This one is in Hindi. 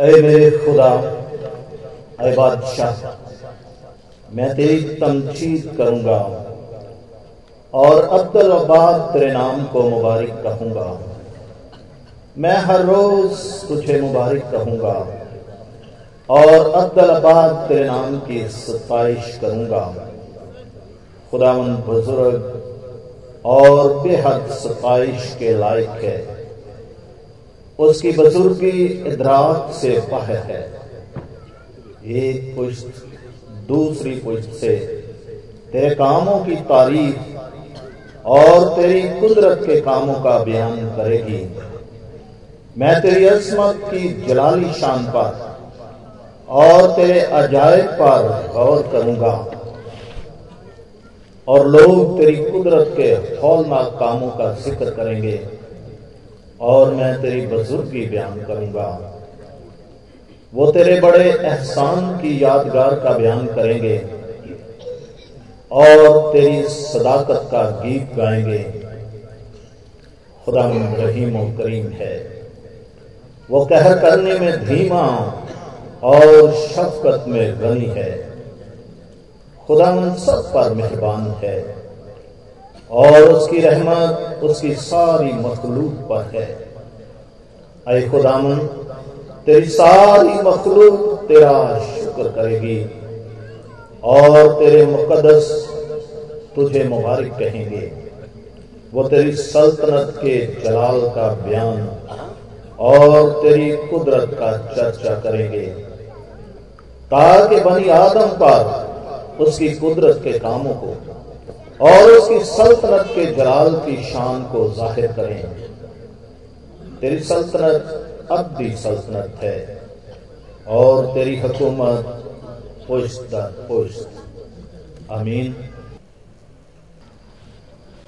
अय मेरे खुदा अय बादशाह, मैं तेरी तमचीद करूँगा और अब्दुल अब्बाद तेरे नाम को मुबारक कहूँगा। मैं हर रोज तुझे मुबारक कहूँगा और अब्दुल अब्बाद तेरे नाम की सताइश करूँगा। खुदावन बुज़ुर्ग और बेहद सताइश के लायक है। उसकी बुजुर्गी इदराक से बाहर है। एक पुष्ट दूसरी पुष्ट से, तेरे कामों की तारीफ़ और तेरी कुदरत के कामों का बयान करेगी। मैं तेरी असमत की जलाली शान पर और तेरे अजायब पर गौर करूँगा और लोग तेरी कुदरत के हौलनाक कामों का ज़िक्र करेंगे। और मैं तेरी बुजुर्गी बयान करूँगा। वो तेरे बड़े एहसान की यादगार का बयान करेंगे और तेरी सदाकत का गीत गाएँगे। खुदा रहीम और करीम है। वो कहर करने में धीमा और शफकत में गनी है। खुदा सब पर मेहरबान है। और उसकी रहमत उसकी सारी मखलूक पर है। अय खुदामन तेरी सारी मखलूक तेरा शुक्र करेगी और तेरे मुकदस तुझे मुबारक कहेंगे। वो तेरी सल्तनत के जलाल का बयान और तेरी कुदरत का चर्चा करेंगे। ताकि बनी आदम पर उसकी कुदरत के कामों को और उसकी सल्तनत के जलाल की शान को ज़ाहिर करें। तेरी सल्तनत अब भी सल्तनत है और तेरी हुकूमत पुश्त पुश्त। अमीन